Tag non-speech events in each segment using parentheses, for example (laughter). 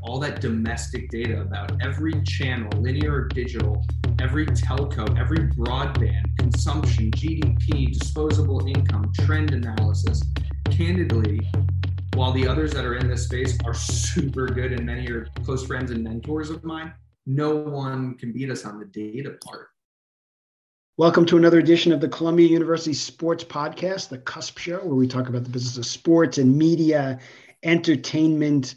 all that domestic data about every channel, linear or digital, every telco, every broadband, consumption, GDP, disposable income, trend analysis. Candidly, while the others that are in this space are super good and many are close friends and mentors of mine, no one can beat us on the data part. Welcome to another edition of the Columbia University Sports Podcast, the Cusp Show, where we talk about the business of sports and media, entertainment,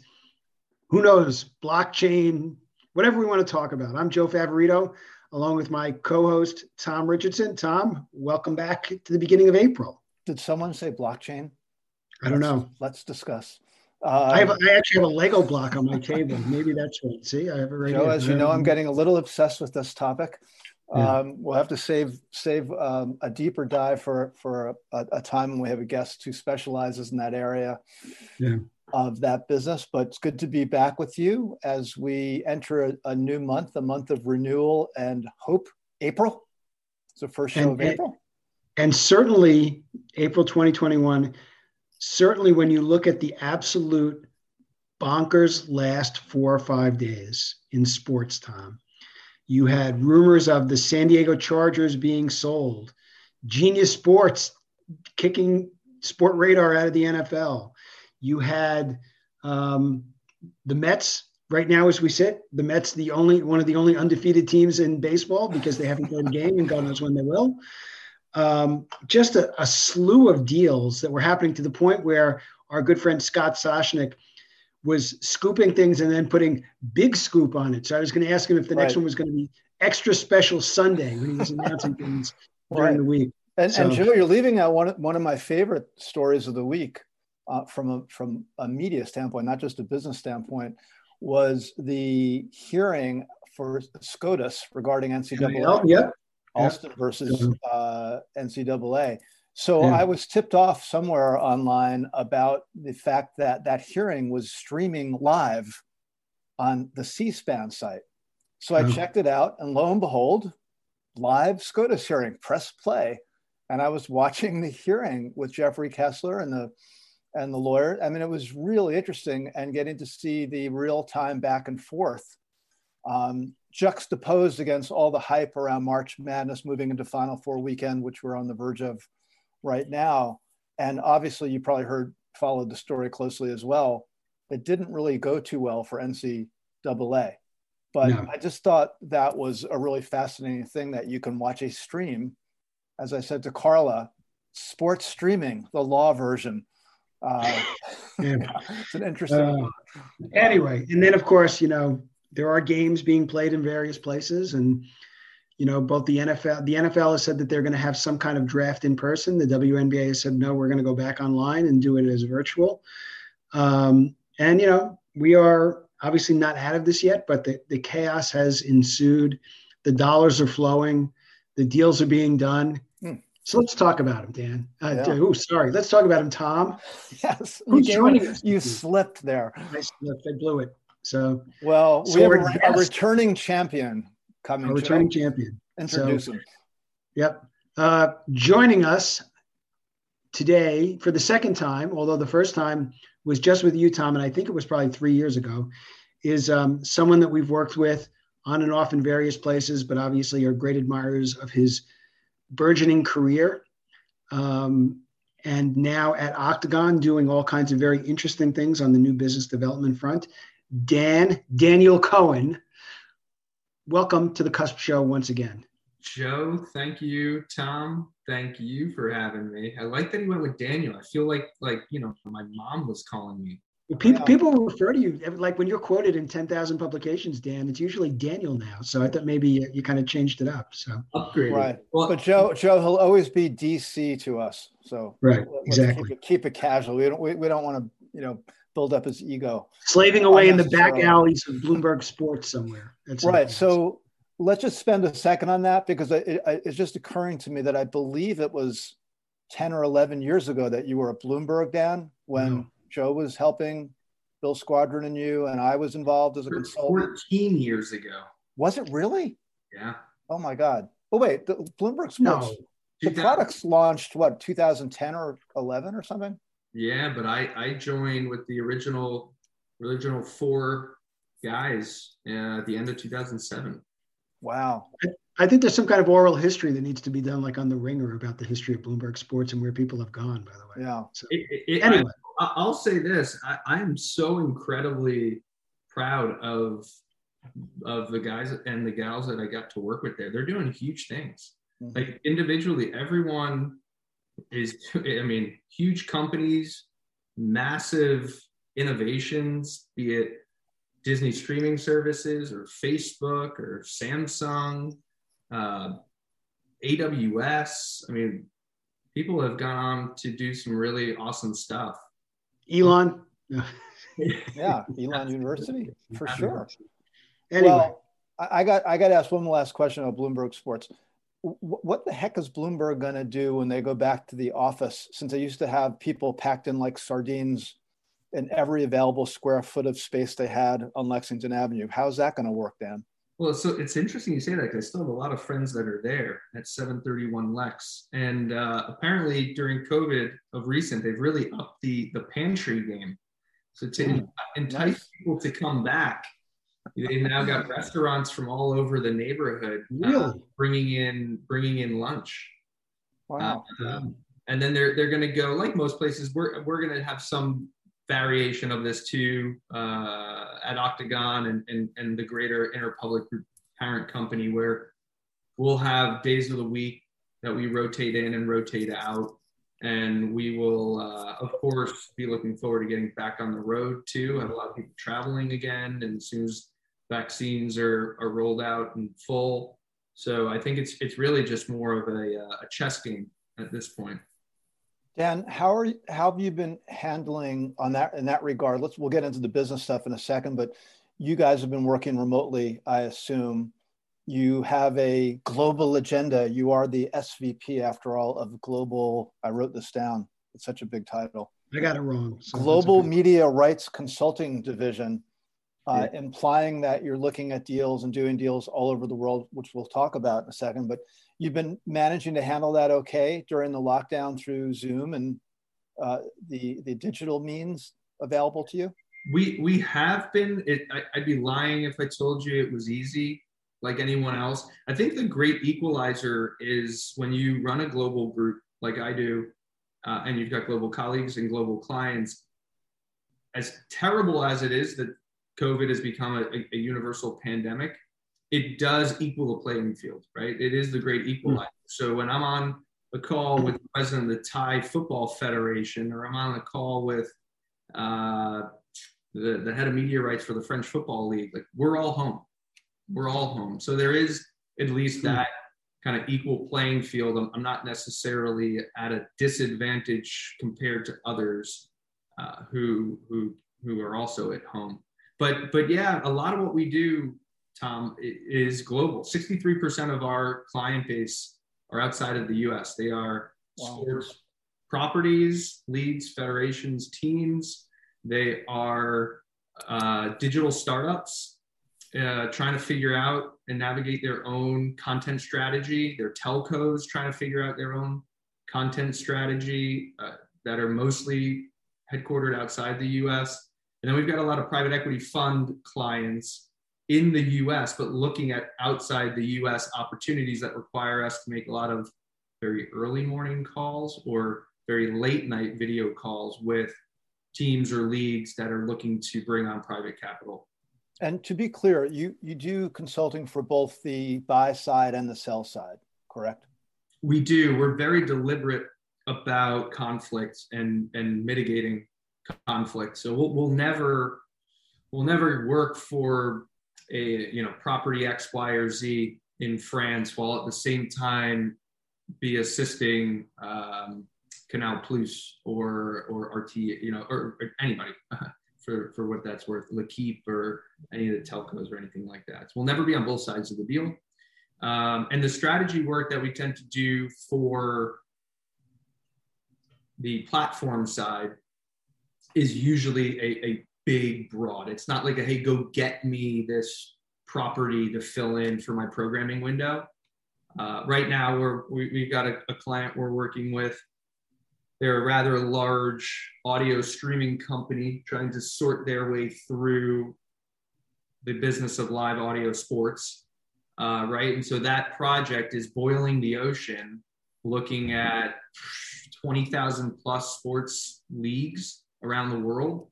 who knows, blockchain, whatever we want to talk about. I'm Joe Favorito, along with my co host, Tom Richardson. Tom, welcome back to the beginning of April. Did someone say blockchain? I don't know. Let's discuss. Uh, I, have, I actually have a Lego block on my table. Maybe that's what. You see, I have it right Joe, as you know, I'm getting a little obsessed with this topic. Yeah. Um, we'll have to save save um, a deeper dive for for a, a, time when we have a guest who specializes in that area yeah. Of that business. But it's good to be back with you as we enter a, a new month, a month of renewal and hope. April, it's the first show and, of April, and, and certainly April 2021. Certainly, when you look at the absolute bonkers last four or five days in sports, Tom you had rumors of the San Diego Chargers being sold, Genius Sports kicking Sportradar out of the NFL. You had um, the Mets right now, as we sit. The Mets, the only one of the only undefeated teams in baseball because they haven't played a game, and God knows when they will. Um, just a, a, slew of deals that were happening to the point where our good friend Scott Soshnick – was scooping things and then putting big scoop on it. So I was going to ask him if the right. next one was going to be extra special Sunday when he was announcing things (laughs) during right. the week. And, so, and, Joe, you're leaving out one one of my favorite stories of the week uh, from a from a media standpoint, not just a business standpoint, was the hearing for SCOTUS regarding NCAA. Yep. Alston yep. versus uh, NCAA. So yeah. I was tipped off somewhere online about the fact that that hearing was streaming live on the C-SPAN site. So I oh. checked it out, and lo and behold, live SCOTUS hearing. Press play, and I was watching the hearing with Jeffrey Kessler and the and the lawyer. I mean, it was really interesting, and getting to see the real time back and forth. Um, juxtaposed against all the hype around March Madness moving into Final Four weekend, which we're on the verge of right now. And obviously, you probably heard, followed the story closely as well. It didn't really go too well for NCAA. But no. I just thought that was a really fascinating thing that you can watch a stream. As I said to Carla, sports streaming, the law version. Uh, (laughs) yeah. it's an interesting. Uh, anyway, and then of course, you know, there are games being played in various places, and you know, both the NFL, the NFL has said that they're going to have some kind of draft in person. The WNBA has said no, we're going to go back online and do it as virtual. Um, and you know, we are obviously not out of this yet, but the, the chaos has ensued. The dollars are flowing, the deals are being done. So let's talk about him, Dan. Uh, yeah. Oh, sorry. Let's talk about him, Tom. Yes, Who's you, joining us? you slipped there. I slipped. I blew it. So well, so we have a, a returning champion coming. A returning champion. Introduce so, him. Yep. Uh, joining us today for the second time, although the first time was just with you, Tom, and I think it was probably three years ago, is um, someone that we've worked with on and off in various places, but obviously are great admirers of his burgeoning career. Um, and now at Octagon, doing all kinds of very interesting things on the new business development front. Dan Daniel Cohen welcome to the Cusp Show once again. Joe, thank you. Tom, thank you for having me. I like that he went with Daniel. I feel like like you know my mom was calling me. Well, people yeah. people refer to you like when you're quoted in ten thousand publications, Dan. It's usually Daniel now. So I thought maybe you, you kind of changed it up. So upgraded. Right. Well, but Joe, Joe, he'll always be DC to us. So right, exactly. Keep it, keep it casual. We don't we, we don't want to you know build up his ego. Slaving away in the back alleys of Bloomberg Sports somewhere. That's right. So let's just spend a second on that because it, it, it's just occurring to me that I believe it was 10 or 11 years ago that you were at Bloomberg, Dan, when no. Joe was helping Bill Squadron and you, and I was involved as a consultant. 14 years ago. Was it really? Yeah. Oh my God. Oh, wait, the Bloomberg Sports. No. The products launched what 2010 or 11 or something. Yeah, but I I joined with the original original four guys uh, at the end of 2007. Wow. I think there's some kind of oral history that needs to be done, like on the Ringer, about the history of Bloomberg Sports and where people have gone. By the way, yeah. So, it, it, anyway, I, will say this: I, am so incredibly proud of of the guys and the gals that I got to work with there. They're doing huge things. Mm-hmm. Like individually, everyone is. (laughs) I mean, huge companies, massive innovations, be it Disney streaming services or Facebook or Samsung, uh, AWS. I mean, people have gone on to do some really awesome stuff. Elon. yeah, Elon University for sure. Anyway. Well, I got I got to ask one last question about Bloomberg Sports. What the heck is Bloomberg going to do when they go back to the office? Since they used to have people packed in like sardines in every available square foot of space they had on Lexington Avenue. How's that going to work, Dan? Well, so it's interesting you say that because I still have a lot of friends that are there at 731 Lex. And uh, apparently during COVID of recent, they've really upped the, the pantry game. So to mm, entice nice. people to come back, they've now got (laughs) restaurants from all over the neighborhood uh, really? uh, bringing in bringing in lunch. Wow. Uh, um, and then they're they're going to go like most places. We're we're going to have some variation of this too uh, at Octagon and, and, and the greater Interpublic parent company where we'll have days of the week that we rotate in and rotate out. And we will, uh, of course, be looking forward to getting back on the road too. Have a lot of people traveling again, and as soon as vaccines are, are rolled out in full, so I think it's it's really just more of a, uh, a chess game at this point. Dan, how are how have you been handling on that in that regard? Let's we'll get into the business stuff in a second, but you guys have been working remotely, I assume. You have a global agenda. You are the SVP, after all, of global. I wrote this down. It's such a big title. I got it wrong. So global Media Rights Consulting Division, uh, yeah. implying that you're looking at deals and doing deals all over the world, which we'll talk about in a second. But you've been managing to handle that okay during the lockdown through Zoom and uh, the the digital means available to you? We we have been. It, I, I'd be lying if I told you it was easy like anyone else. I think the great equalizer is when you run a global group like I do, uh, and you've got global colleagues and global clients. As terrible as it is that COVID has become a, a universal pandemic, it does equal the playing field, right? It is the great equalizer. Mm. So when I'm on a call with the president of the Thai Football Federation, or I'm on a call with uh, the, the head of media rights for the French Football League, like we're all home. We're all home. So there is at least hmm. that kind of equal playing field. I'm, I'm not necessarily at a disadvantage compared to others uh, who who who are also at home. But but yeah, a lot of what we do Tom, is global. 63% of our client base are outside of the US. They are wow. sports properties, leagues, federations, teams. They are uh, digital startups uh, trying to figure out and navigate their own content strategy. They're telcos trying to figure out their own content strategy uh, that are mostly headquartered outside the US. And then we've got a lot of private equity fund clients in the US, but looking at outside the US opportunities that require us to make a lot of very early morning calls or very late night video calls with teams or leagues that are looking to bring on private capital. And to be clear, you, you do consulting for both the buy side and the sell side, correct? We do. We're very deliberate about conflicts and, and mitigating conflict. So we'll, we'll never we'll never work for a you know property X, Y, or Z in France, while at the same time be assisting um, Canal Plus or or RT, you know, or, or anybody (laughs) for for what that's worth, L'Equipe or any of the telcos or anything like that. So we'll never be on both sides of the deal. Um, and the strategy work that we tend to do for the platform side is usually a, a big broad. It's not like a hey, go get me this property to fill in for my programming window. Uh, right now, we're we, have got a, a client we're working with. They're a rather large audio streaming company trying to sort their way through the business of live audio sports, uh, right? And so that project is boiling the ocean, looking at 20,000 plus sports leagues around the world.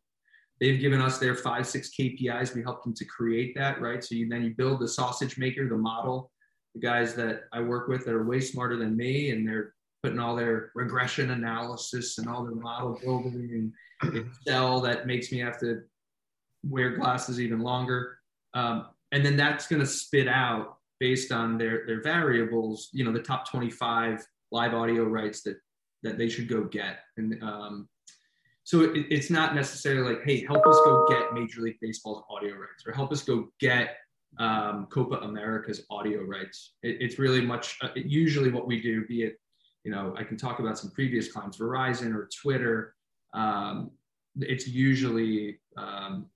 They've given us their five, six KPIs. We helped them to create that, right? So you, then you build the sausage maker, the model, the guys that I work with that are way smarter than me, and they're putting all their regression analysis and all their model building and Excel that makes me have to wear glasses even longer. Um, and then that's going to spit out based on their their variables, you know, the top 25 live audio rights that that they should go get. And um, so it, it's not necessarily like, hey, help us go get Major League Baseball's audio rights or help us go get um, Copa America's audio rights. It, it's really much uh, usually what we do, be it, you know, I can talk about some previous clients, Verizon or Twitter. Um, it's usually um,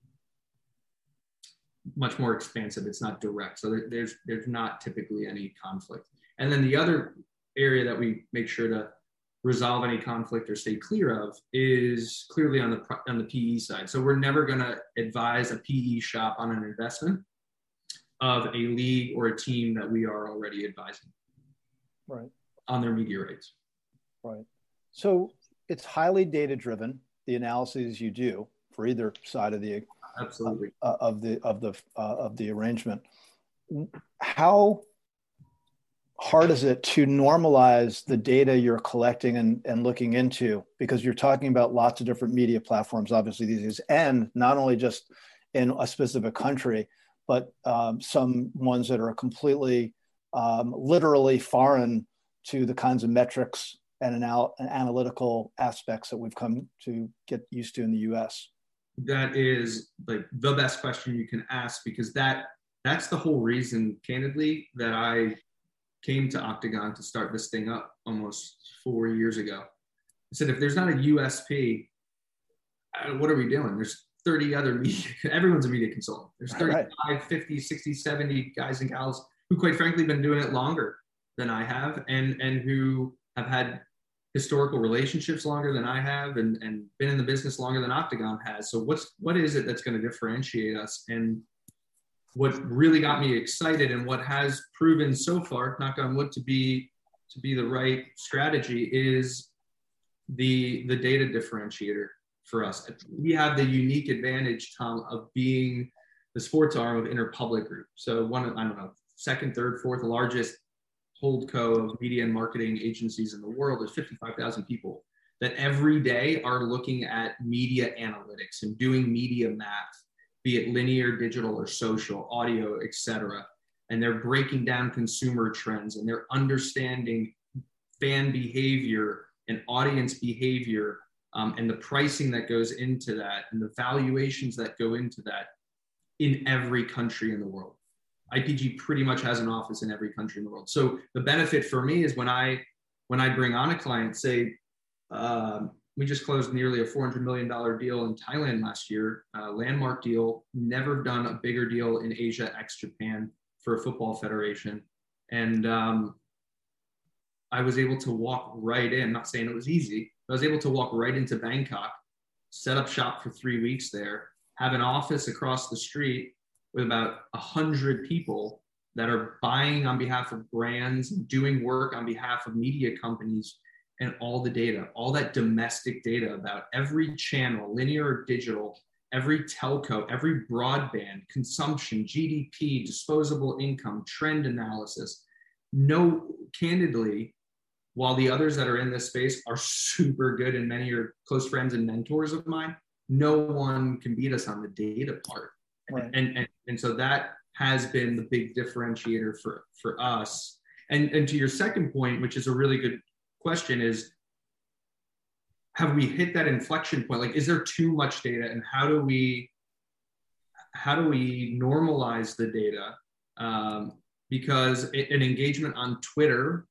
much more expansive. It's not direct, so there, there's there's not typically any conflict. And then the other area that we make sure to resolve any conflict or stay clear of is clearly on the on the PE side. So we're never going to advise a PE shop on an investment of a league or a team that we are already advising. Right. On their media rights. Right. So it's highly data driven. The analyses you do for either side of the absolutely uh, of the of the uh, of the arrangement. How hard is it to normalize the data you're collecting and, and looking into? Because you're talking about lots of different media platforms obviously these days and not only just in a specific country but um, some ones that are completely um, literally foreign to the kinds of metrics and, and analytical aspects that we've come to get used to in the us that is like the best question you can ask because that that's the whole reason candidly that i came to octagon to start this thing up almost four years ago i said if there's not a usp what are we doing there's 30 other (laughs) media everyone's a media consultant there's 35 right. 50 60 70 guys and gals who quite frankly have been doing it longer than i have and and who have had historical relationships longer than I have and, and been in the business longer than Octagon has. So what's what is it that's going to differentiate us? And what really got me excited and what has proven so far, knock on wood, to be to be the right strategy is the the data differentiator for us. We have the unique advantage, Tom, of being the sports arm of Interpublic Group. So one, I don't know, second, third, fourth largest holdco of media and marketing agencies in the world is 55,000 people that every day are looking at media analytics and doing media math, be it linear, digital, or social, audio, etc. And they're breaking down consumer trends and they're understanding fan behavior and audience behavior um, and the pricing that goes into that and the valuations that go into that in every country in the world. IPG pretty much has an office in every country in the world. So the benefit for me is when I when I bring on a client, say um, we just closed nearly a 400 million dollar deal in Thailand last year, a landmark deal. Never done a bigger deal in Asia ex Japan for a football federation, and um, I was able to walk right in. Not saying it was easy, I was able to walk right into Bangkok, set up shop for three weeks there, have an office across the street with about a hundred people that are buying on behalf of brands, doing work on behalf of media companies, and all the data, all that domestic data about every channel, linear or digital, every telco, every broadband, consumption, GDP, disposable income, trend analysis. No, candidly, while the others that are in this space are super good and many are close friends and mentors of mine, no one can beat us on the data part. Right. And, and, and so that has been the big differentiator for, for us. And, and to your second point, which is a really good question, is have we hit that inflection point? Like, is there too much data, and how do we how do we normalize the data? Um, because it, an engagement on Twitter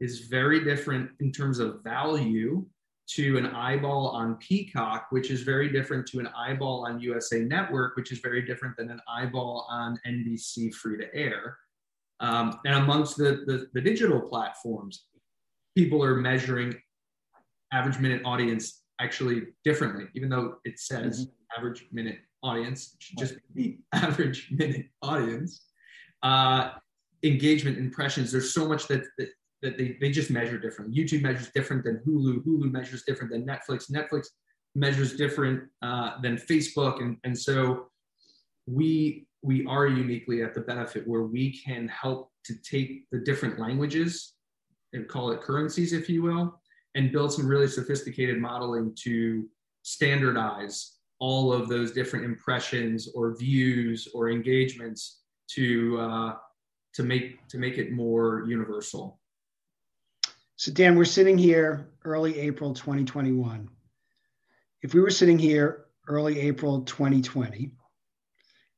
is very different in terms of value to an eyeball on Peacock, which is very different to an eyeball on USA Network, which is very different than an eyeball on NBC free to air. Um, and amongst the, the, the, digital platforms, people are measuring average minute audience actually differently, even though it says mm-hmm. average minute audience, should just be (laughs) average minute audience. Uh, engagement impressions. There's so much that, that that they, they just measure different. YouTube measures different than Hulu. Hulu measures different than Netflix. Netflix measures different uh, than Facebook. And, and so we we are uniquely at the benefit where we can help to take the different languages and call it currencies, if you will, and build some really sophisticated modeling to standardize all of those different impressions or views or engagements to uh, to make to make it more universal. So Dan, we're sitting here early April 2021. If we were sitting here early April 2020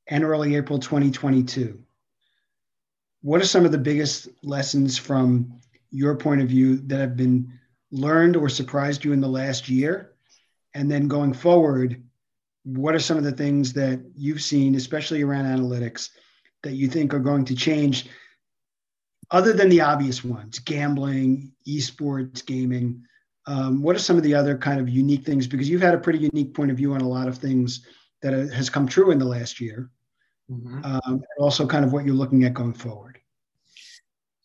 and early April 2022, what are some of the biggest lessons from your point of view that have been learned or surprised you in the last year? And then going forward, what are some of the things that you've seen, especially around analytics, that you think are going to change other than the obvious ones gambling esports gaming um, what are some of the other kind of unique things because you've had a pretty unique point of view on a lot of things that has come true in the last year mm-hmm. um, and also kind of what you're looking at going forward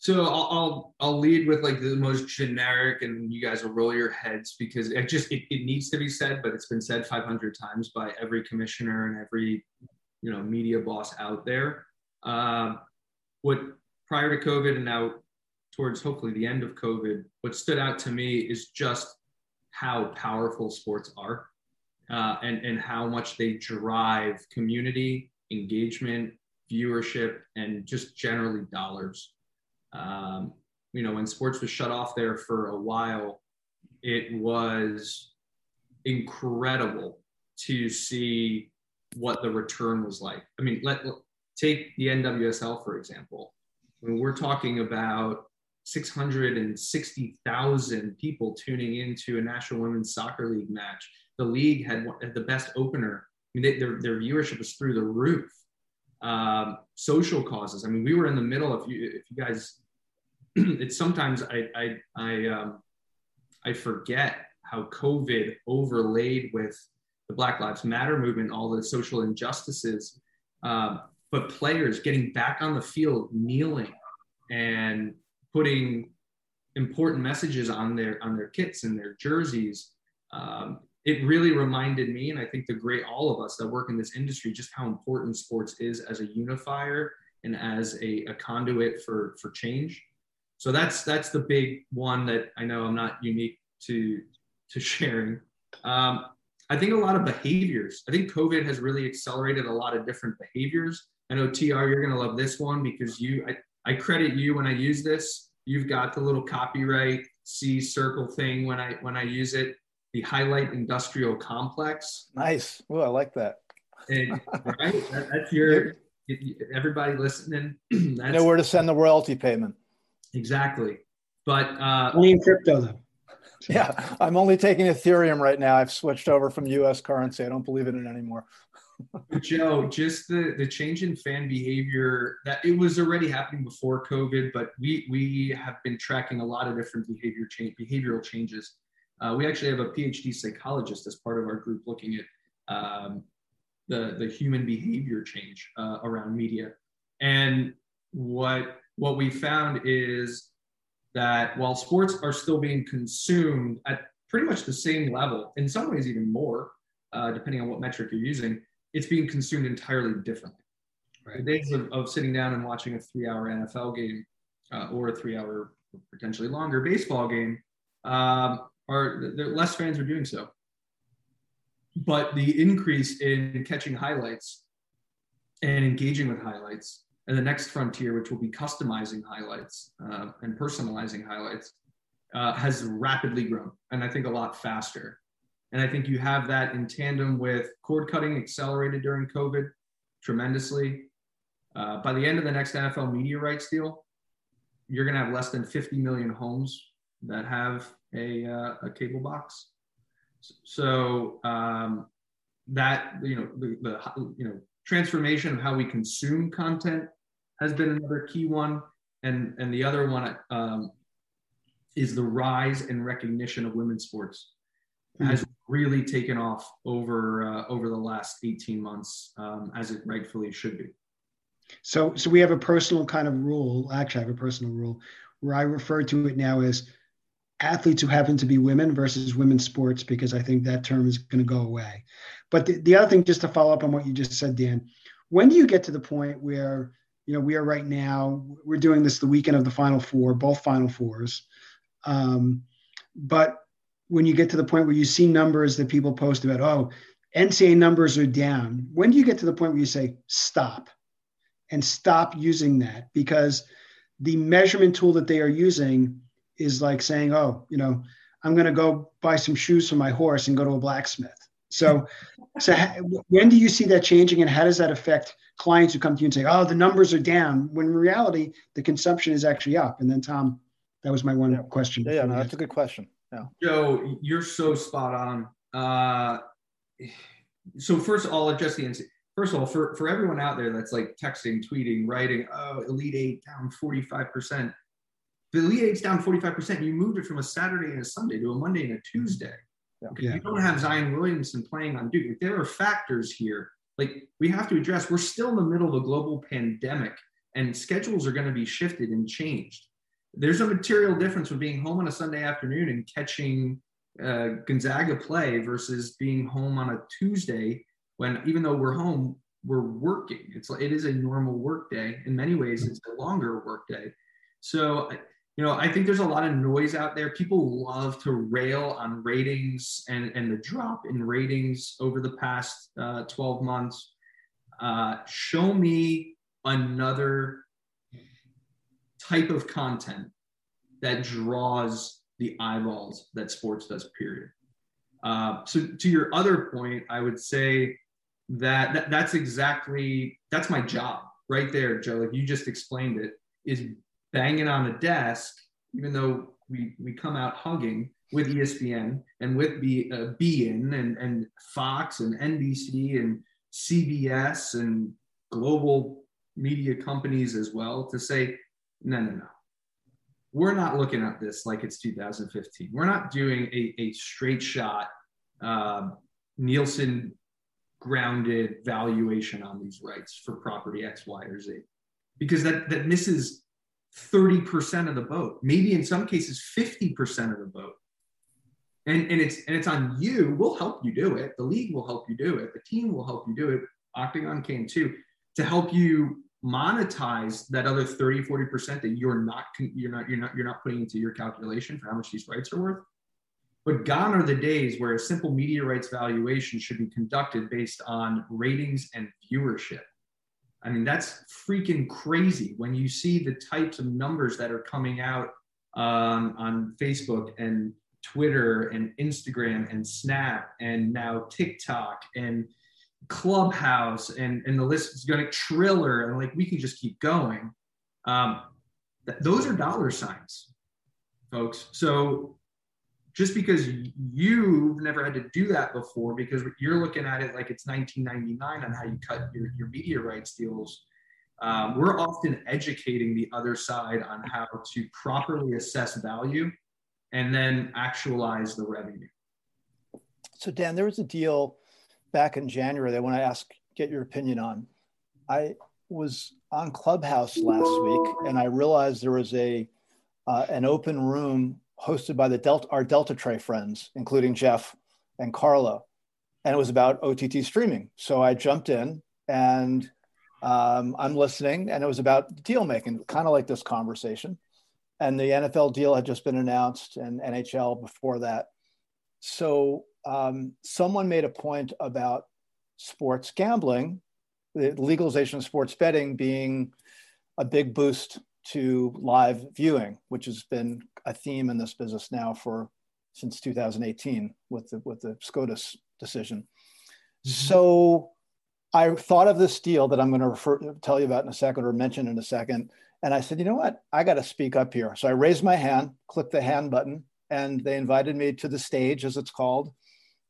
so I'll, I'll, I'll lead with like the most generic, and you guys will roll your heads because it just it, it needs to be said, but it's been said 500 times by every commissioner and every you know media boss out there. Um, what prior to COVID and now towards hopefully the end of COVID, what stood out to me is just how powerful sports are uh, and, and how much they drive community engagement, viewership, and just generally dollars. Um, you know, when sports was shut off there for a while, it was incredible to see what the return was like. I mean, let take the NWSL for example. When we're talking about 660,000 people tuning into a National Women's Soccer League match, the league had, had the best opener. I mean, they, their, their viewership was through the roof. Um, social causes. I mean, we were in the middle. If you if you guys (clears throat) it's sometimes I I I um, I forget how COVID overlaid with the Black Lives Matter movement, all the social injustices, um, but players getting back on the field, kneeling and putting important messages on their on their kits and their jerseys. Um, it really reminded me, and I think the great all of us that work in this industry, just how important sports is as a unifier and as a, a conduit for for change so that's that's the big one that I know I'm not unique to to sharing. Um, I think a lot of behaviors. I think COVID has really accelerated a lot of different behaviors. I know TR, you're gonna love this one because you I, I credit you when I use this. You've got the little copyright C circle thing when I when I use it. The highlight industrial complex. Nice. Oh, I like that. And, (laughs) right, that, that's your everybody listening. (clears throat) That's, know where to send the royalty payment. Exactly. But uh, only in crypto though. (laughs) Yeah, I'm only taking Ethereum right now. I've switched over from U.S. currency. I don't believe in it anymore. (laughs) Joe, just the the change in fan behavior that it was already happening before COVID, but we we have been tracking a lot of different behavior change behavioral changes. Uh, we actually have a PhD psychologist as part of our group looking at um, the the human behavior change uh, around media, and what what we found is that while sports are still being consumed at pretty much the same level, in some ways even more, uh, depending on what metric you're using, it's being consumed entirely differently. Right. The days of, of sitting down and watching a three-hour NFL game uh, or a three-hour, potentially longer baseball game, um, are less fans are doing so. But the increase in catching highlights and engaging with highlights and the next frontier, which will be customizing highlights uh, and personalizing highlights, uh, has rapidly grown, and I think a lot faster. And I think you have that in tandem with cord cutting accelerated during COVID tremendously. Uh, by the end of the next NFL media rights deal, you're going to have less than 50 million homes that have a, uh, a cable box. So um, that you know the, the you know transformation of how we consume content has been another key one. And, and the other one um, is the rise and recognition of women's sports. Mm-hmm. As really taken off over uh, over the last 18 months um, as it rightfully should be. So, so we have a personal kind of rule. Actually, I have a personal rule where I refer to it now as athletes who happen to be women versus women's sports because I think that term is going to go away. But the, the other thing, just to follow up on what you just said, Dan, when do you get to the point where you know we are right now? We're doing this the weekend of the Final Four, both Final Fours, um, but when you get to the point where you see numbers that people post about, oh, NCAA numbers are down. When do you get to the point where you say stop? and stop using that because the measurement tool that they are using is like saying, oh, you know, I'm going to go buy some shoes for my horse and go to a blacksmith. So, so when do you see that changing, and how does that affect clients who come to you and say, "Oh, the numbers are down," when in reality the consumption is actually up? And then, Tom, that was my one yeah. question. Yeah, yeah no, that's a good question. Yeah, Joe, you're so spot on. Uh, so first, I'll address the first of all, for, for everyone out there that's like texting, tweeting, writing, oh, Elite Eight down 45%. The Elite Eight's down 45%. You moved it from a Saturday and a Sunday to a Monday and a Tuesday. Yeah. You don't have Zion Williamson playing on Duke. There are factors here. Like we have to address, we're still in the middle of a global pandemic and schedules are going to be shifted and changed. There's a material difference with being home on a Sunday afternoon and catching uh, Gonzaga play versus being home on a Tuesday when even though we're home, we're working. It's it is a normal work day. In many ways, it's a longer work day. So you know, I think there's a lot of noise out there. People love to rail on ratings and, and the drop in ratings over the past uh, 12 months. Uh, show me another type of content that draws the eyeballs that sports does, period. Uh, so, to your other point, I would say that, that that's exactly that's my job right there, Joe. Like you just explained it, is banging on a desk, even though we we come out hugging with ESPN and with B, uh, beIN and and Fox and NBC and CBS and global media companies as well to say, no, no, no. We're not looking at this like it's 2015. We're not doing a, a straight shot uh, Nielsen grounded valuation on these rights for property X, Y, or Z, because that that misses 30% of the boat, maybe in some cases 50% of the boat. And, and it's and it's on you. We'll help you do it. The league will help you do it. The team will help you do it. Octagon can too, to help you monetize that other 30, 40% that you're not you're not you're not you're not putting into your calculation for how much these rights are worth. But gone are the days where a simple media rights valuation should be conducted based on ratings and viewership. I mean, that's freaking crazy when you see the types of numbers that are coming out um, on Facebook and Twitter and Instagram and Snap and now TikTok and Clubhouse and, and the list is going to Triller and like we can just keep going. Um, th- those are dollar signs, folks. So just because you've never had to do that before because you're looking at it like it's 1999 on how you cut your, your media rights deals um, we're often educating the other side on how to properly assess value and then actualize the revenue. So dan there was a deal back in january that when i asked get your opinion on. I was on clubhouse last week and i realized there was a uh, an open room hosted by the Delta, our Deltatre friends, including Jeff and Carla. And it was about OTT streaming. So I jumped in and um, I'm listening, and it was about deal making, kind of like this conversation. And the NFL deal had just been announced, and NHL before that. So um, someone made a point about sports gambling, the legalization of sports betting being a big boost to live viewing, which has been a theme in this business now for since 2018 with the with the SCOTUS decision. Mm-hmm. So I thought of this deal that I'm going to refer, tell you about in a second or mention in a second. And I said, you know what? I got to speak up here. So I raised my hand, clicked the hand button, and they invited me to the stage, as it's called.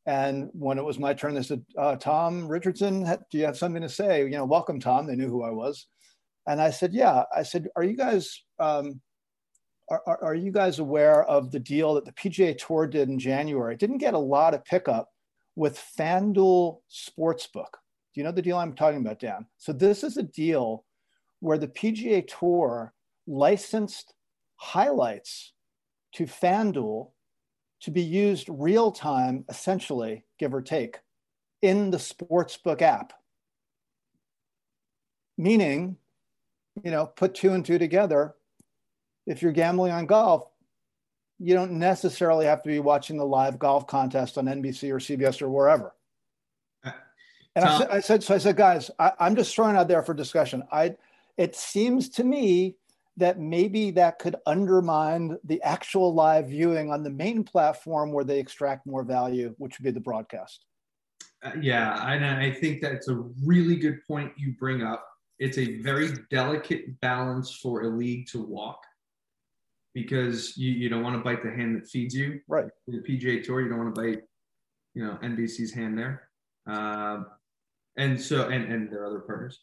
And when it was my turn, they said, uh, Tom Richardson, do you have something to say? You know, welcome, Tom. They knew who I was. And I said, yeah. I said, are you guys um, are, are, you guys aware of the deal that the PGA Tour did in January? It didn't get a lot of pickup with FanDuel Sportsbook. Do you know the deal I'm talking about, Dan? So this is a deal where the PGA Tour licensed highlights to FanDuel to be used real time, essentially, give or take, in the sportsbook app. Meaning, you know, put two and two together. If you're gambling on golf, you don't necessarily have to be watching the live golf contest on NBC or CBS or wherever. Uh, and I, said, I said, so I said, guys, I, I'm just throwing out there for discussion. I, it seems to me that maybe that could undermine the actual live viewing on the main platform where they extract more value, which would be the broadcast. Uh, yeah, and I think that's a really good point you bring up. It's a very delicate balance for a league to walk because you, you don't want to bite the hand that feeds you. Right. The PGA Tour, you don't want to bite, you know, NBC's hand there. Uh, and so, and, and their other partners.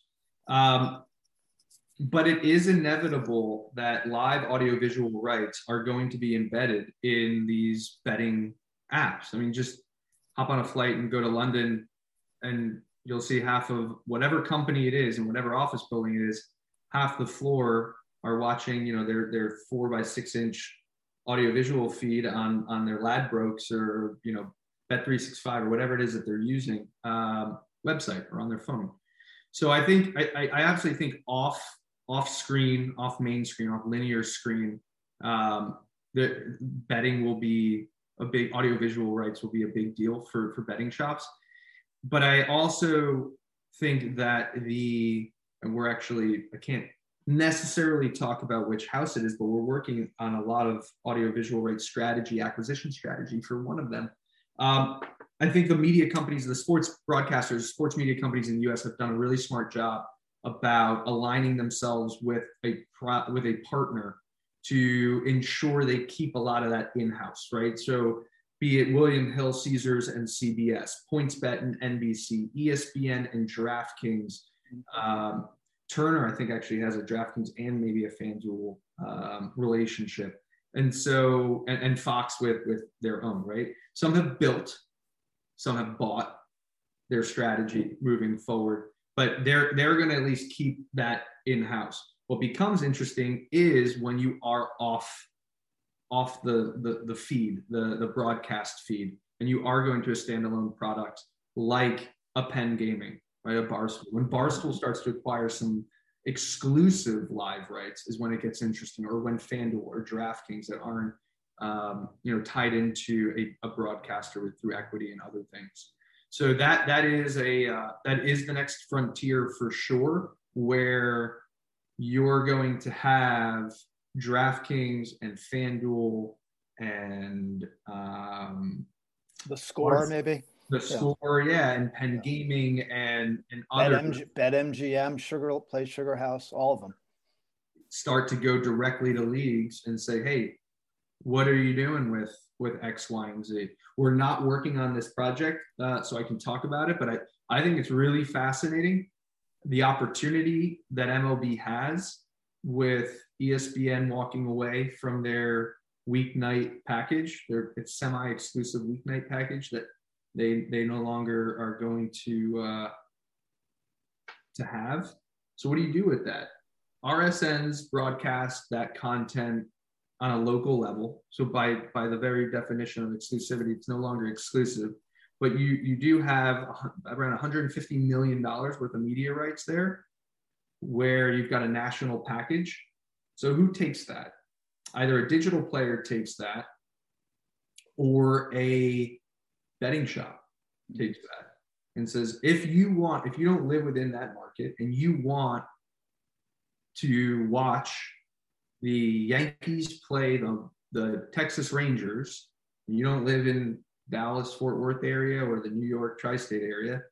Um, but it is inevitable that live audiovisual rights are going to be embedded in these betting apps. I mean, just hop on a flight and go to London, and you'll see half of whatever company it is and whatever office building it is, half the floor are watching, you know, their their four by six inch audiovisual feed on on their Ladbrokes or you know Bet365 or whatever it is that they're using um, website or on their phone. So I think I, I absolutely think off off screen, off main screen, off linear screen, um, the betting will be a big audiovisual rights will be a big deal for for betting shops. But I also think that the and we're actually I can't necessarily talk about which house it is, but we're working on a lot of audiovisual rights strategy, acquisition strategy for one of them. Um, I think the media companies, the sports broadcasters, sports media companies in the US have done a really smart job about aligning themselves with a with a partner to ensure they keep a lot of that in-house, right? So be it William Hill, Caesars, and CBS, PointsBet and NBC, ESPN and DraftKings. Um, Turner, I think, actually has a DraftKings and maybe a FanDuel um, relationship, and so and, and Fox with with their own, right? Some have built, some have bought their strategy moving forward but they're they're going to at least keep that in house. What becomes interesting is when you are off off the, the the feed, the the broadcast feed, and you are going to a standalone product like a Penn Gaming, right? A Barstool. When Barstool starts to acquire some exclusive live rights, is when it gets interesting, or when FanDuel or DraftKings that aren't um, you know tied into a, a broadcaster with, through equity and other things so that that is a uh, that is the next frontier for sure where you're going to have DraftKings and FanDuel and um, the score maybe the score yeah and Penn. Gaming and and other BetMG, BetMGM Sugar Play Sugar House all of them start to go directly to leagues and say hey what are you doing with with X, Y, and Z. We're not working on this project, uh, so I can talk about it, but I, I think it's really fascinating the opportunity that MLB has with ESPN walking away from their weeknight package, their it's semi-exclusive weeknight package that they they no longer are going to uh, to have. So what do you do with that? RSNs broadcast that content on a local level. So by by the very definition of exclusivity, it's no longer exclusive. But you you do have around 150 million dollars worth of media rights there, where you've got a national package. So who takes that? Either a digital player takes that, or a betting shop mm-hmm. takes that and says, if you want, if you don't live within that market and you want to watch the Yankees play the, the Texas Rangers, and you don't live in Dallas, Fort Worth area or the New York tri-state area,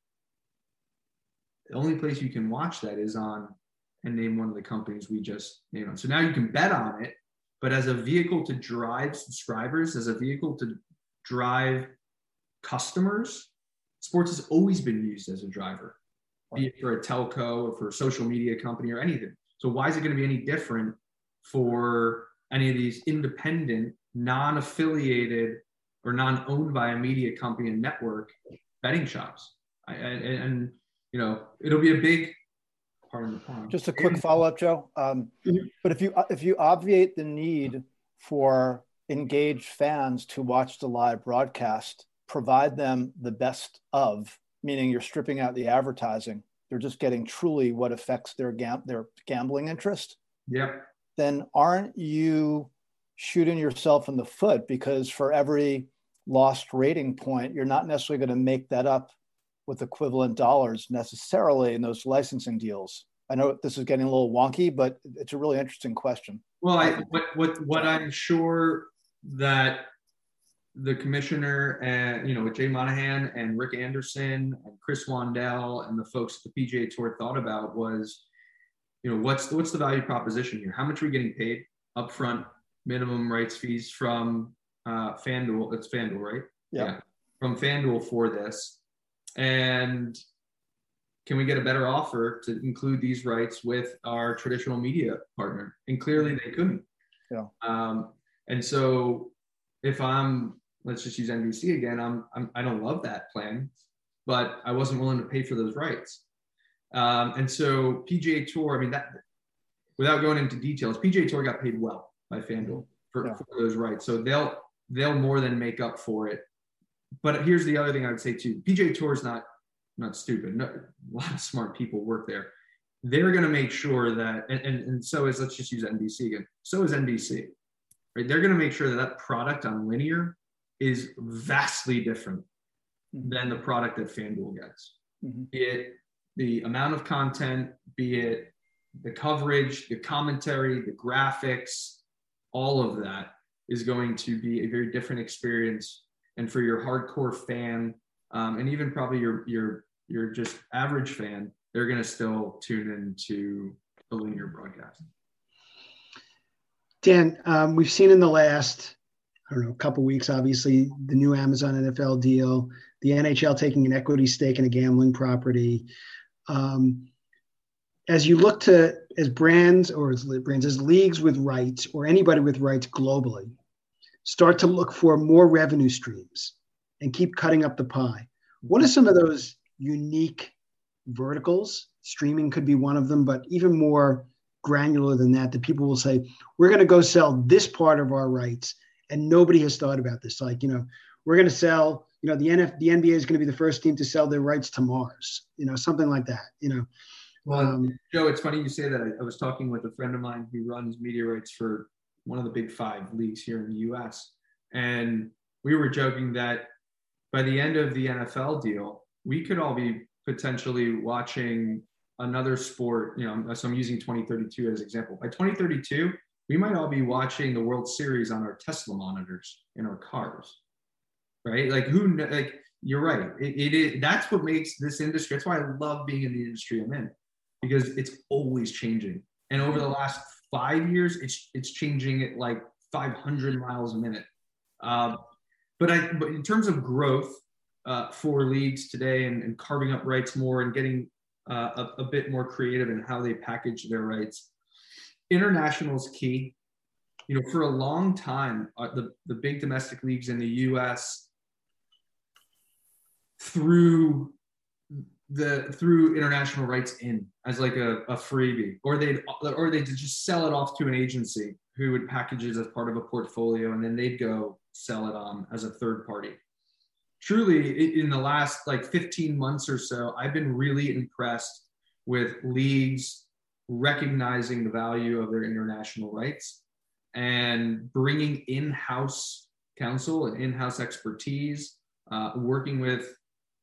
the only place you can watch that is on and name one of the companies we just named. So now you can bet on it, but as a vehicle to drive subscribers, as a vehicle to drive customers, sports has always been used as a driver, be it for a telco or for a social media company or anything. So why is it going to be any different for any of these independent, non-affiliated, or non-owned by a media company and network betting shops. I, and, and you know, it'll be a big part of the plan. Just a quick follow-up, Joe. Um, mm-hmm. But if you if you obviate the need for engaged fans to watch the live broadcast, provide them the best of, meaning you're stripping out the advertising, they're just getting truly what affects their gam- their gambling interest. Yep. Then aren't you shooting yourself in the foot because for every lost rating point, you're not necessarily going to make that up with equivalent dollars necessarily in those licensing deals? I know this is getting a little wonky, but it's a really interesting question. Well, I, what, what, what I'm sure that the commissioner and you know with Jay Monahan and Rick Anderson and Chris Wandell and the folks at the PGA Tour thought about was, you know, what's what's the value proposition here? How much are we getting paid upfront minimum rights fees from uh, FanDuel? It's FanDuel, right? Yeah. yeah. From FanDuel for this, and can we get a better offer to include these rights with our traditional media partner? And clearly they couldn't. Yeah. Um, and so if I'm, let's just use NBC again, I'm, I'm I don't love that plan, but I wasn't willing to pay for those rights. Um, and so PGA Tour, I mean that, without going into details, PGA Tour got paid well by FanDuel for, yeah. for those rights. So they'll they'll more than make up for it but here's the other thing I would say too: PGA Tour is not not stupid. No, a lot of smart people work there. They're going to make sure that, and, and, and so is let's just use NBC again. So is NBC, right? They're going to make sure that that product on linear is vastly different mm-hmm. than the product that FanDuel gets. Mm-hmm. Be it the amount of content, be it the coverage, the commentary, the graphics, all of that is going to be a very different experience and for your hardcore fan, um, and even probably your your your just average fan, they're going to still tune into the linear broadcast. Dan, um, we've seen in the last I don't know, a couple weeks, obviously, the new Amazon NFL deal, the NHL taking an equity stake in a gambling property. Um, as you look to as brands or as brands as leagues with rights or anybody with rights globally, start to look for more revenue streams and keep cutting up the pie. What are some of those unique verticals? Streaming could be one of them, but even more granular than that, that people will say, we're going to go sell this part of our rights. And nobody has thought about this. Like, you know, we're going to sell, you know, the, NF, the NBA is going to be the first team to sell their rights to Mars, you know, something like that, you know. Well, um, Joe, it's funny you say that. I, I was talking with a friend of mine who runs media rights for one of the big five leagues here in the US. And we were joking that by the end of the NFL deal, we could all be potentially watching another sport. You know, so I'm using 2032 as example. By 2032, we might all be watching the World Series on our Tesla monitors in our cars, right? Like who? Like you're right. It, it is. That's what makes this industry. That's why I love being in the industry I'm in, because it's always changing. And over the last five years, it's it's changing at like 500 miles a minute. Uh, but I, but in terms of growth uh, for leagues today and, and, carving up rights more and getting uh, a, a, bit more creative in how they package their rights, international is key. You know, for a long time, uh, the the big domestic leagues in the U.S. through the through international rights in as like a, a freebie or they'd or they'd just sell it off to an agency who would package it as part of a portfolio and then they'd go sell it on as a third party truly in the last like 15 months or so i've been really impressed with leagues recognizing the value of their international rights and bringing in-house counsel and in-house expertise uh, working with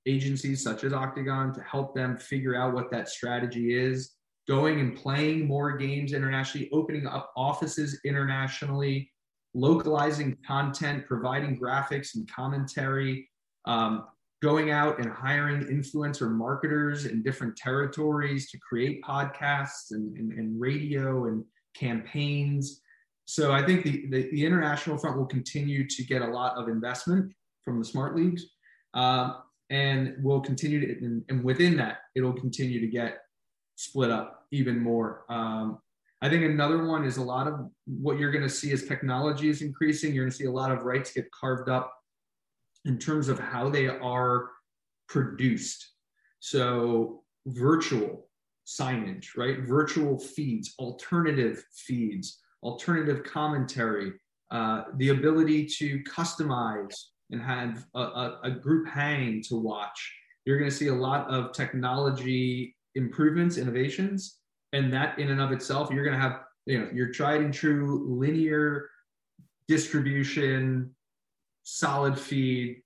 agencies such as Octagon to help them figure out what that strategy is, going and playing more games internationally, opening up offices internationally, localizing content, providing graphics and commentary, um, going out and hiring influencer marketers in different territories to create podcasts and, and, and radio and campaigns. So I think the, the, the, international front will continue to get a lot of investment from the smart leagues. Uh, and we'll continue to, and, and, within that, it'll continue to get split up even more. Um, I think another one is a lot of what you're going to see as technology is increasing. You're going to see a lot of rights get carved up in terms of how they are produced. So, virtual signage, right? Virtual feeds, alternative feeds, alternative commentary, uh, the ability to customize and have a, a, a group hang to watch. You're going to see a lot of technology improvements, innovations, and that in and of itself, you're going to have you know your tried and true linear distribution, solid feed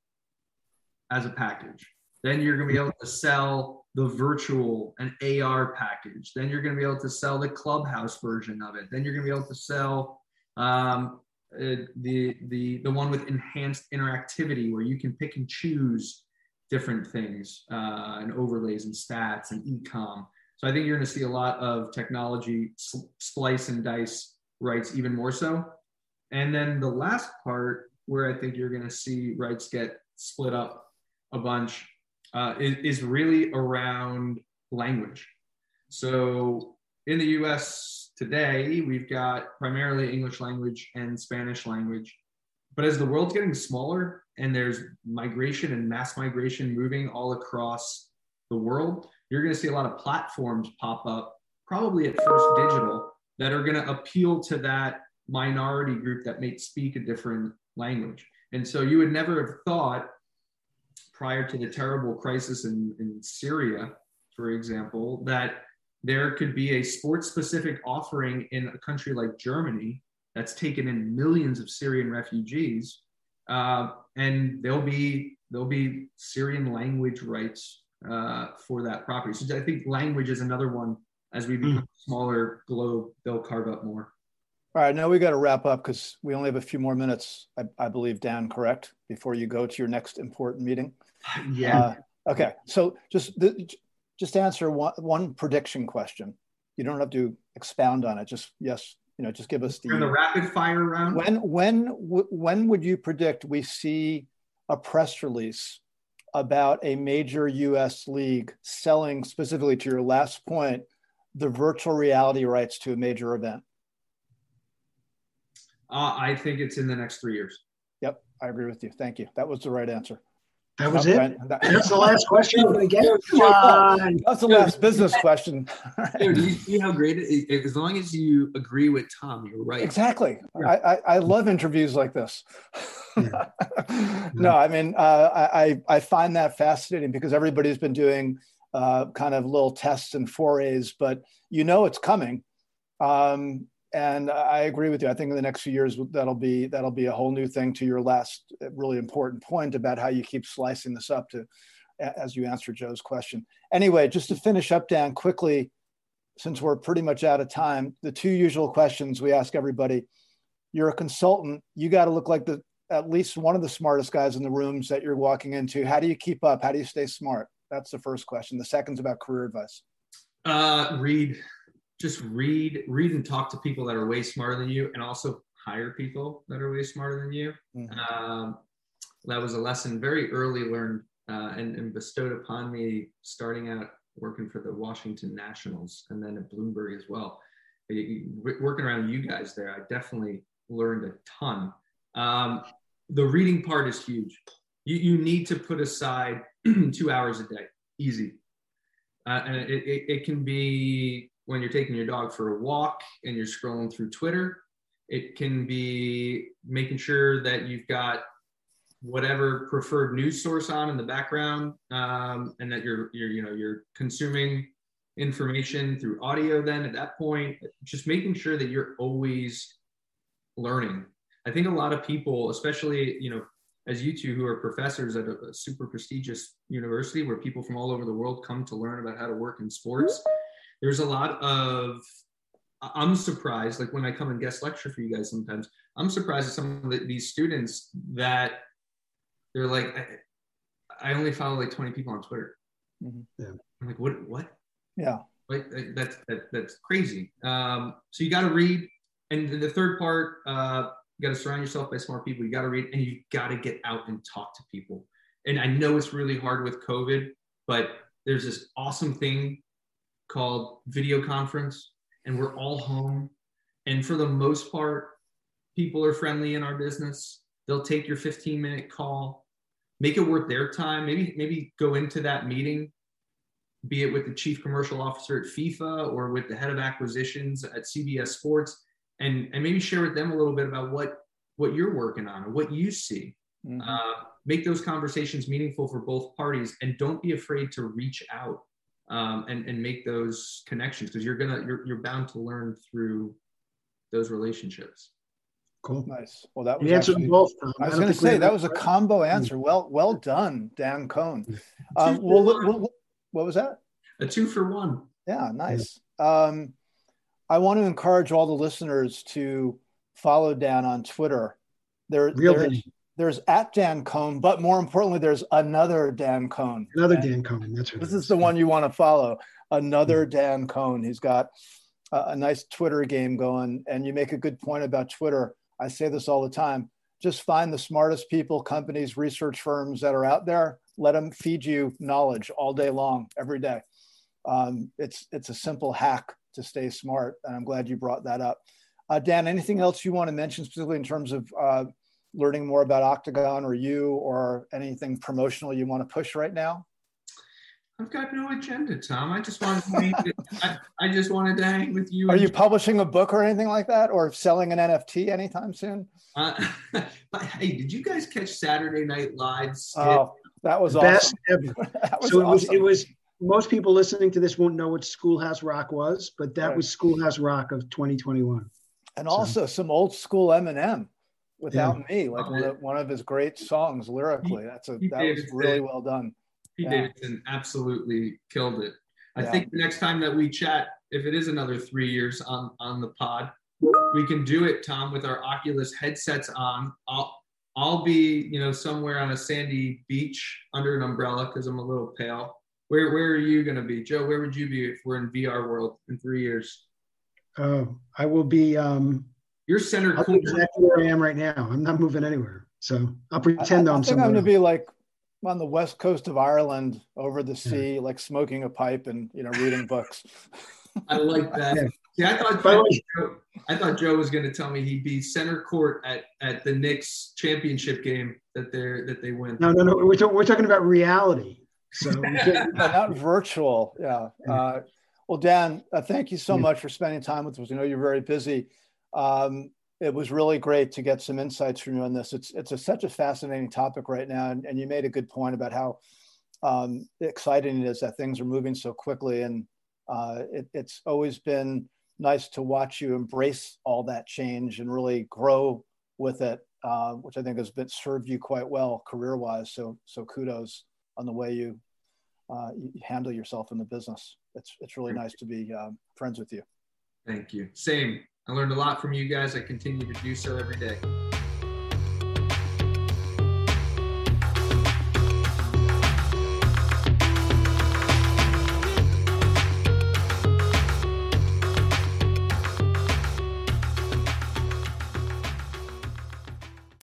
as a package. Then you're going to be able to sell the virtual and AR package. Then you're going to be able to sell the clubhouse version of it. Then you're going to be able to sell um, uh, the the the one with enhanced interactivity where you can pick and choose different things uh, and overlays and stats and ecom. So I think you're going to see a lot of technology slice and dice rights even more so. And then the last part where I think you're going to see rights get split up a bunch uh, is, is really around language. So in the US today, we've got primarily English language and Spanish language. But as the world's getting smaller and there's migration and mass migration moving all across the world, you're going to see a lot of platforms pop up, probably at first digital, that are going to appeal to that minority group that may speak a different language. And so you would never have thought prior to the terrible crisis in, in Syria, for example, that there could be a sports specific offering in a country like Germany that's taken in millions of Syrian refugees, uh, and there'll be there'll be Syrian language rights uh, for that property. So I think language is another one. As we become mm. smaller globe, they'll carve up more. All right, now we got to wrap up because we only have a few more minutes, I, I, believe, Dan, correct? Before you go to your next important meeting. (laughs) Yeah. Uh, okay, so just the, just answer one, one prediction question. You don't have to expound on it. Just yes, you know, just give us the, the rapid fire round. When when when would you predict we see a press release about a major U.S. league selling specifically to your last point the virtual reality rights to a major event? Uh, I think it's in the next three years. Yep, I agree with you. Thank you. That was the right answer. That was it. That's the last question I'm going. Come on. That's the last business question. (laughs) Dude, do you see how great it is? As long as you agree with Tom, you're right. Exactly. Yeah. I, I, I, love interviews like this. Yeah. (laughs) no, I mean, uh, I, I find that fascinating because everybody's been doing uh, kind of little tests and forays, but you know it's coming. Um, and I agree with you. I think in the next few years that'll be that'll be a whole new thing. To your last really important point about how you keep slicing this up to, as you answer Joe's question. Anyway, just to finish up, Dan, quickly, since we're pretty much out of time, the two usual questions we ask everybody: You're a consultant. You got to look like the at least one of the smartest guys in the rooms that you're walking into. How do you keep up? How do you stay smart? That's the first question. The second's about career advice. Uh, read just read read and talk to people that are way smarter than you and also hire people that are way smarter than you. Mm-hmm. um, that was a lesson very early learned uh, and, and, bestowed upon me starting out working for the washington nationals and then at bloomberg as well. Working around you guys there i definitely learned a ton. Um, the reading part is huge. You, you need to put aside (clears throat) two hours a day easy. Uh, and it, it, it can be when you're taking your dog for a walk and you're scrolling through Twitter. It can be making sure that you've got whatever preferred news source on in the background, um, and that you're you're you know you're consuming information through audio. Then at that point, just making sure that you're always learning. I think a lot of people, especially you know as you two who are professors at a, a, super prestigious university where people from all over the world come to learn about how to work in sports there's a lot of i'm surprised like when i come and guest lecture for you guys sometimes i'm surprised at some of the, these students that they're like I, I, only follow like 20 people on twitter. Mm-hmm. yeah. i'm like what what? Yeah. Like that's that, that's crazy. Um, so you got to read and the third part uh, you got to surround yourself by smart people. You got to read and you got to get out and talk to people. And i know it's really hard with covid but there's this awesome thing called video conference. and we're all home. And for the most part, people are friendly in our business. They'll take your 15 minute call, make it worth their time. Maybe, maybe go into that meeting, be it with the chief commercial officer at FIFA or with the head of acquisitions at CBS Sports, and, and maybe share with them a little bit about what, what you're working on or what you see. Mm-hmm. Uh, make those conversations meaningful for both parties and don't be afraid to reach out um, and, and make those connections because you're gonna you're, you're bound to learn through those relationships. Cool. Nice. Well that was you answered actually, both i was going to say that was a combo answer. Well well done dan cohen. Um, well, well, what was that? A two for one. Yeah nice. Um, i want to encourage all the listeners to follow dan on twitter. There, Real there's, at Dan Cohen, but more importantly, there's another Dan Cohen. Another Dan Cohen. That's right. This is the one you want to follow. Another Dan Cohen. He's got a, a nice Twitter game going, and you make a good point about Twitter. I say this all the time. Just find the smartest people, companies, research firms that are out there. Let them feed you knowledge all day long, every day. Um, it's it's a simple hack to stay smart, and I'm glad you brought that up. Uh, Dan, anything else you want to mention specifically in terms of uh, learning more about Octagon or you or anything promotional you want to push right now? I've got no agenda, Tom. I just wanted to hang, I, I, just wanted to hang with you. Are you publishing a book or anything like that, or selling an NFT anytime soon? Uh, (laughs) but hey, did you guys catch Saturday Night Live's? Oh, that was best awesome. ever. (laughs) was so it was. It was. Most people listening to this won't know what Schoolhouse Rock was, but that right. was Schoolhouse Rock of 2021. And so. also some old school Eminem without yeah. me like one of, one of his great songs lyrically. That's a that was really well done. Pete yeah. davidson absolutely killed it. I yeah. think the next time that we chat if it is another three years on on the pod we can do it tom with our oculus headsets on. I'll i'll be you know somewhere on a sandy beach under an umbrella because i'm a little pale. Where where are you going to be? Joe where would you be if we're in vr world in three years? Oh i will be um you're center court. exactly where I am right now. I'm not moving anywhere. So I'll pretend I, I I'm think I'm going to be like on the west coast of Ireland, over the sea, yeah. like smoking a pipe and you know reading books. (laughs) I like that. Yeah. Yeah, I thought Joe, I thought Joe was going to tell me he'd be center court at, at the Knicks championship game that they that they win. No, no, no. We're, we're talking about reality. So (laughs) not virtual. Yeah. Uh, well, Dan, uh, thank you so much for spending time with us. I know you're very busy. Um, it was really great to get some insights from you on this. It's it's a, such a fascinating topic right now, and, and you made a good point about how um, exciting it is that things are moving so quickly, and uh, it, it's always been nice to watch you embrace all that change and really grow with it, uh, which I think has been served you quite well career wise. So so kudos on the way you, uh, you handle yourself in the business. It's it's really nice to be um, friends with you. Thank you. Same. I learned a lot from you guys. I continue to do so every day.